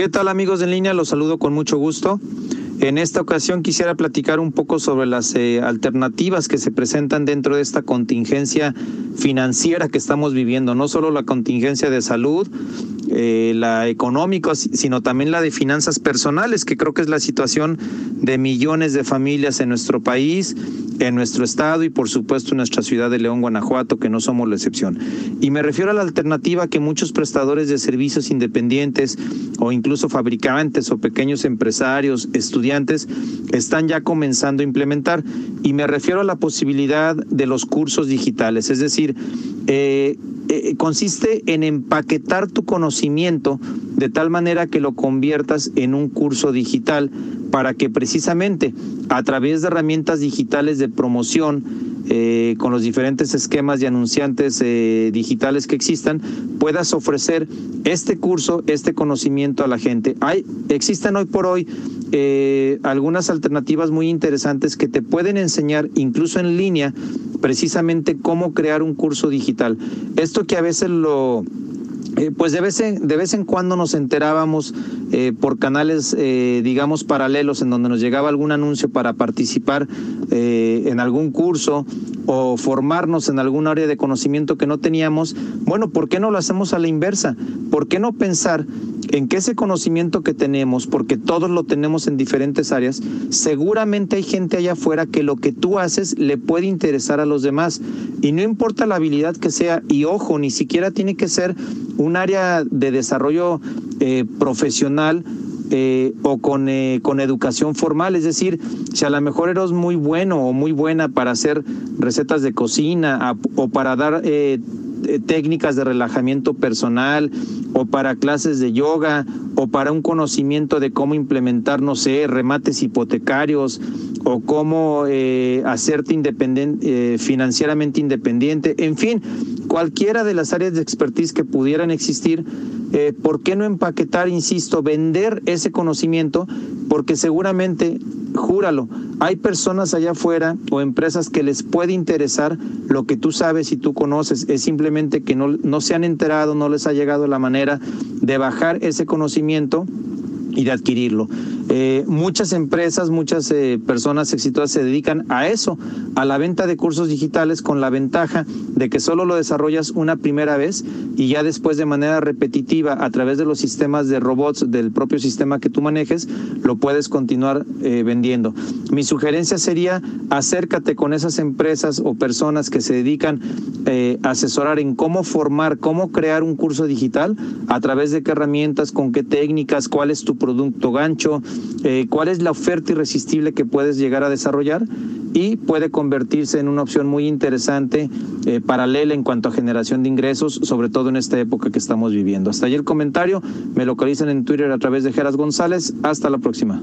¿Qué tal amigos en línea? Los saludo con mucho gusto. En esta ocasión quisiera platicar un poco sobre las eh, alternativas que se presentan dentro de esta contingencia financiera que estamos viviendo, no solo la contingencia de salud, eh, la económica, sino también la de finanzas personales, que creo que es la situación de millones de familias en nuestro país, en nuestro estado y por supuesto en nuestra ciudad de León, Guanajuato, que no somos la excepción. Y me refiero a la alternativa que muchos prestadores de servicios independientes o incluso fabricantes o pequeños empresarios, estudiantes, están ya comenzando a implementar. Y me refiero a la posibilidad de los cursos digitales, es decir, eh, eh, consiste en empaquetar tu conocimiento de tal manera que lo conviertas en un curso digital para que precisamente a través de herramientas digitales de promoción, eh, con los diferentes esquemas de anunciantes eh, digitales que existan, puedas ofrecer este curso, este conocimiento a la gente. Hay, existen hoy por hoy eh, algunas alternativas muy interesantes que te pueden enseñar, incluso en línea, precisamente cómo crear un curso digital. Esto que a veces lo eh, pues de vez, en, de vez en cuando nos enterábamos eh, por canales, digamos, paralelos en donde nos llegaba algún anuncio para participar en algún curso o formarnos en algún área de conocimiento que no teníamos. Bueno, ¿por qué no lo hacemos a la inversa? ¿Por qué no pensar en que ese conocimiento que tenemos, porque todos lo tenemos en diferentes áreas, seguramente hay gente allá afuera que lo que tú haces le puede interesar a los demás. Y no importa la habilidad que sea, y ojo, ni siquiera tiene que ser un área de desarrollo eh, profesional eh, o con, eh, con educación formal, es decir, si a lo mejor eres muy bueno o muy buena para hacer recetas de cocina o para dar técnicas de relajamiento personal o para clases de yoga o para un conocimiento de cómo implementar, no sé, remates hipotecarios o cómo hacerte independiente, financieramente independiente, en fin, cualquiera de las áreas de expertise que pudieran existir, eh, ¿por qué no empaquetar, insisto, vender ese conocimiento? Porque seguramente, júralo, hay personas allá afuera o empresas que les puede interesar lo que tú sabes y tú conoces. Es simplemente que no, no se han enterado, no les ha llegado la manera de bajar ese conocimiento y de adquirirlo. Eh, muchas empresas, muchas eh, personas exitosas se dedican a eso, a la venta de cursos digitales con la ventaja de que solo lo desarrollas una primera vez y ya después de manera repetitiva a través de los sistemas de robots del propio sistema que tú manejes, lo puedes continuar eh, vendiendo. Mi sugerencia sería acércate con esas empresas o personas que se dedican a asesorar en cómo formar, cómo crear un curso digital, a través de qué herramientas, con qué técnicas, cuál es tu producto gancho, eh, cuál es la oferta irresistible que puedes llegar a desarrollar y puede convertirse en una opción muy interesante, eh, paralela en cuanto a generación de ingresos, sobre todo en esta época que estamos viviendo. Hasta ahí el comentario, me localizan en Twitter a través de Geras González. Hasta la próxima.